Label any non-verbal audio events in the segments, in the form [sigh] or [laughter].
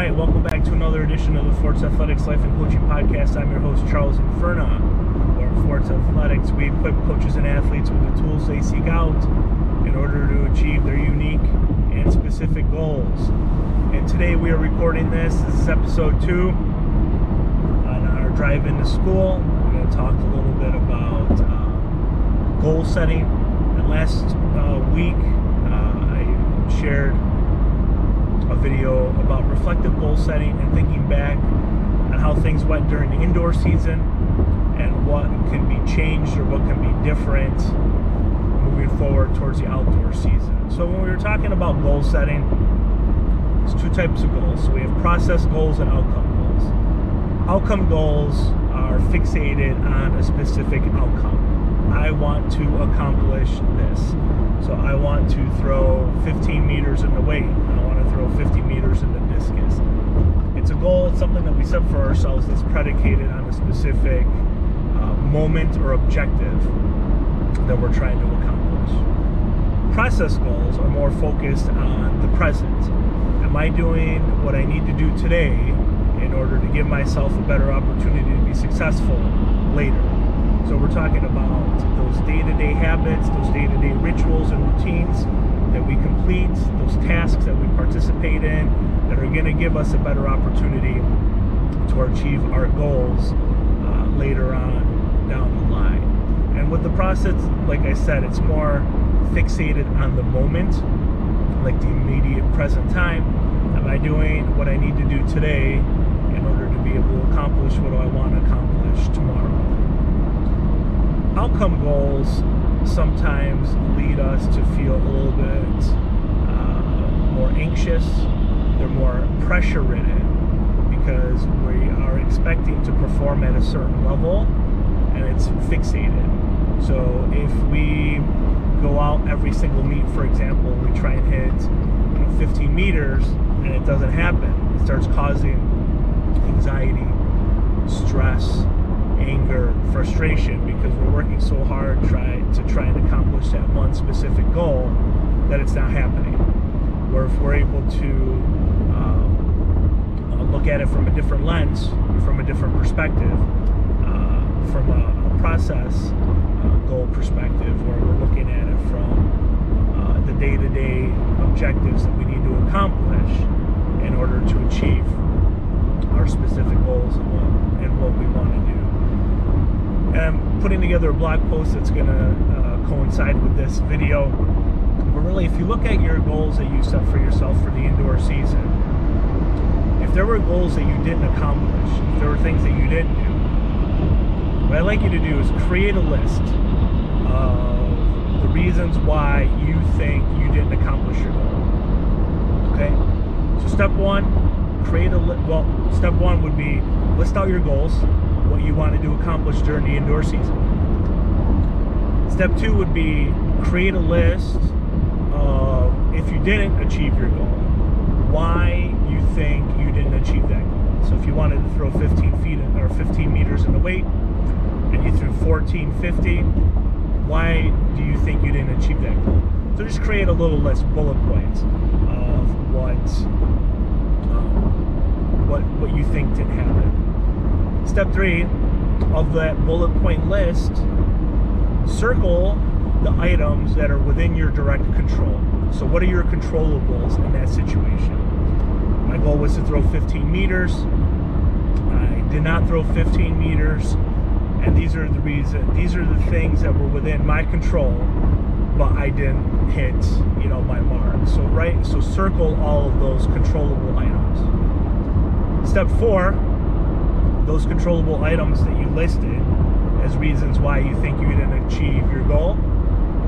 right, welcome back to another edition of the Forts Athletics Life and Coaching Podcast. I'm your host, Charles Inferna. At Forts Athletics, we equip coaches and athletes with the tools they seek out in order to achieve their unique and specific goals. And today we are recording this. This is episode two on our drive into school. We're going to talk a little bit about uh, goal setting. And last uh, week, uh, I shared a video about reflective goal setting and thinking back on how things went during the indoor season and what can be changed or what can be different moving forward towards the outdoor season. So when we were talking about goal setting, there's two types of goals. So we have process goals and outcome goals. Outcome goals are fixated on a specific outcome. I want to accomplish this. So I want to throw 15 meters in the weight. I want to throw 50 meters in the discus. It's a goal, it's something that we set for ourselves that's predicated on a specific uh, moment or objective that we're trying to accomplish. Process goals are more focused on the present. Am I doing what I need to do today in order to give myself a better opportunity to be successful later? So we're talking about those day-to-day habits, those day-to-day rituals and routines that we complete, those tasks that we participate in that are going to give us a better opportunity to achieve our goals uh, later on down the line. And with the process, like I said, it's more fixated on the moment, like the immediate present time. Am I doing what I need to do today in order to be able to accomplish what I want to accomplish tomorrow? outcome goals sometimes lead us to feel a little bit uh, more anxious. They're more pressure ridden because we are expecting to perform at a certain level and it's fixated. So if we go out every single meet, for example, we try and hit you know, 15 meters and it doesn't happen, it starts causing anxiety, stress, anger, frustration because we're working so hard try, to try and accomplish that one specific goal that it's not happening. Where if we're able to um, uh, look at it from a different lens, from a different perspective, uh, from a, a process uh, goal perspective, where we're looking at it from uh, the day-to-day objectives that we need to accomplish in order to achieve our specific goals and what, and what we want to do. And I'm putting together a blog post that's going to uh, coincide with this video. But really, if you look at your goals that you set for yourself for the indoor season, if there were goals that you didn't accomplish, if there were things that you didn't do, what I'd like you to do is create a list of the reasons why you think you didn't accomplish your goal. Okay? So, step one, create a list. well, step one would be list out your goals what you wanted to accomplish during the indoor season. Step two would be create a list of if you didn't achieve your goal, why you think you didn't achieve that goal. So if you wanted to throw 15 feet or 15 meters in the weight and you threw 1450, why do you think you didn't achieve that goal? So just create a little list, bullet points of what um, what what you think didn't happen. Step three of that bullet point list, circle the items that are within your direct control. So, what are your controllables in that situation? My goal was to throw 15 meters. I did not throw 15 meters, and these are the reason. These are the things that were within my control, but I didn't hit, you know, my mark. So, right. So, circle all of those controllable items. Step four those controllable items that you listed as reasons why you think you didn't achieve your goal,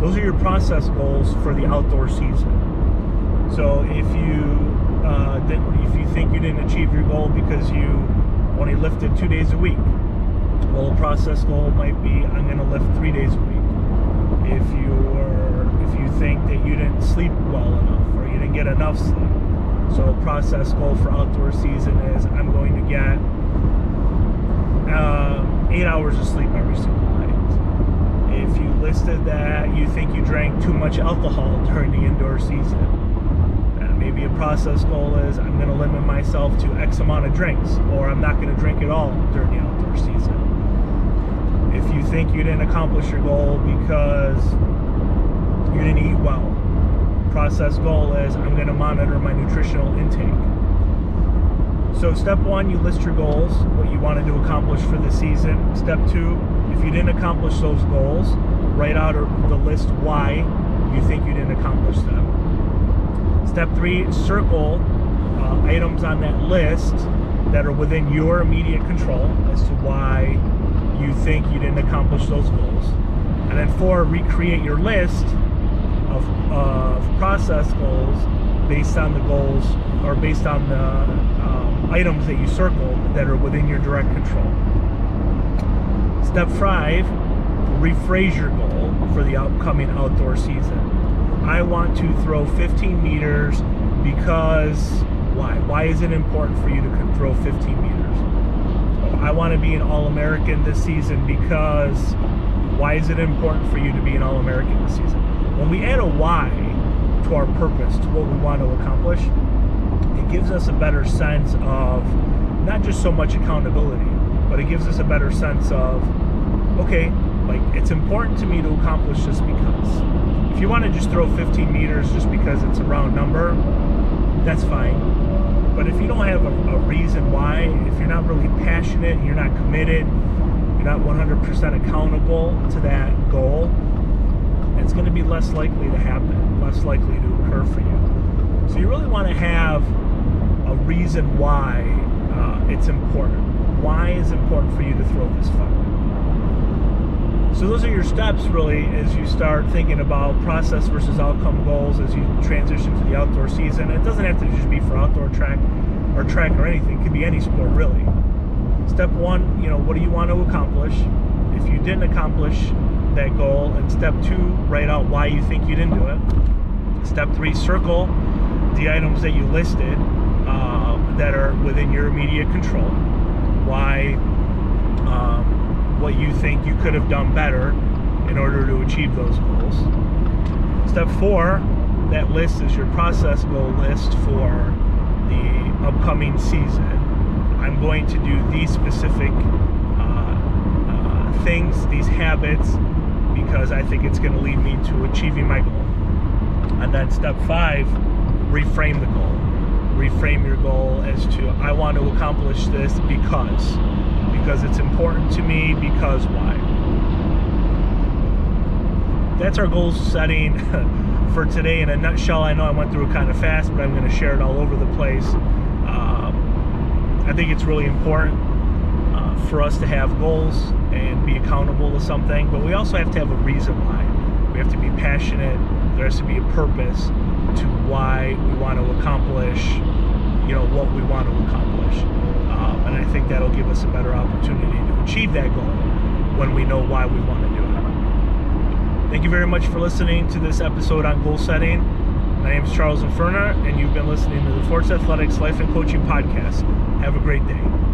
those are your process goals for the outdoor season. So if you uh, if you think you didn't achieve your goal because you only lifted two days a week, well, a process goal might be I'm going to lift three days a week. If you are, if you think that you didn't sleep well enough or you didn't get enough sleep, so a process goal for outdoor season is I'm going to get uh, eight hours of sleep every single night. If you listed that you think you drank too much alcohol [laughs] during the indoor season, that Maybe a process goal is I'm going to limit myself to X amount of drinks, or I'm not going to drink at all during the outdoor season. If you think you didn't accomplish your goal because you didn't eat well, process goal is I'm going to monitor my nutritional intake. So, step one, you list your goals, what you wanted to accomplish for the season. Step two, if you didn't accomplish those goals, write out the list why you think you didn't accomplish them. Step three, circle uh, items on that list that are within your immediate control as to why you think you didn't accomplish those goals. And then four, recreate your list of, process goals based on the goals or based on the um, items that you circled that are within your direct control. Step five, rephrase your goal for the upcoming outdoor season. I want to throw 15 meters because why? Why is it important for you to throw 15 meters? I want to be an All American this season because why is it important for you to be an All American this season? When we add a why to our purpose, to what we want to accomplish, gives us a better sense of not just so much accountability, but it gives us a better sense of, okay, like it's important to me to accomplish this because. If you want to just throw 15 meters just because it's a round number, that's fine. But if you don't have a, a reason why, if you're not really passionate, you're not committed, you're not 100% accountable to that goal, it's going to be less likely to happen, less likely to occur for you. So you really want to have a reason why uh, it's important. Why is important for you to throw this far? So those are your steps really as you start thinking about process versus outcome goals as you transition to the outdoor season. It doesn't have to just be for outdoor track or track or anything. It could be any sport really. Step one, you know, what do you want to accomplish? If you didn't accomplish that goal, and step two, write out why you think you didn't do it. Step three, circle the items that you listed uh, that are within your immediate control. Why, um, what you think you could have done better in order to achieve those goals. Step four, that list is your process goal list for the upcoming season. I'm going to do these specific uh, uh, things, these habits, because I think it's going to lead me to achieving my goal. And then step five, reframe the goal. Reframe your goal as to I want to accomplish this because because it's important to me because why. That's our goal setting [laughs] for today in a nutshell. I know I went through it kind of fast, but I'm going to share it all over the place. Um, I think it's really important uh, for us to have goals and be accountable to something, but we also have to have a reason why. We have to be passionate. There has to be a purpose to why we want to accomplish, you know, what we want to accomplish. Um, and I think that'll give us a better opportunity to achieve that goal when we know why we want to do it. Thank you very much for listening to this episode on goal setting. My name is Charles Inferna, and you've been listening to the Forts Athletics Life and Coaching Podcast. Have a great day.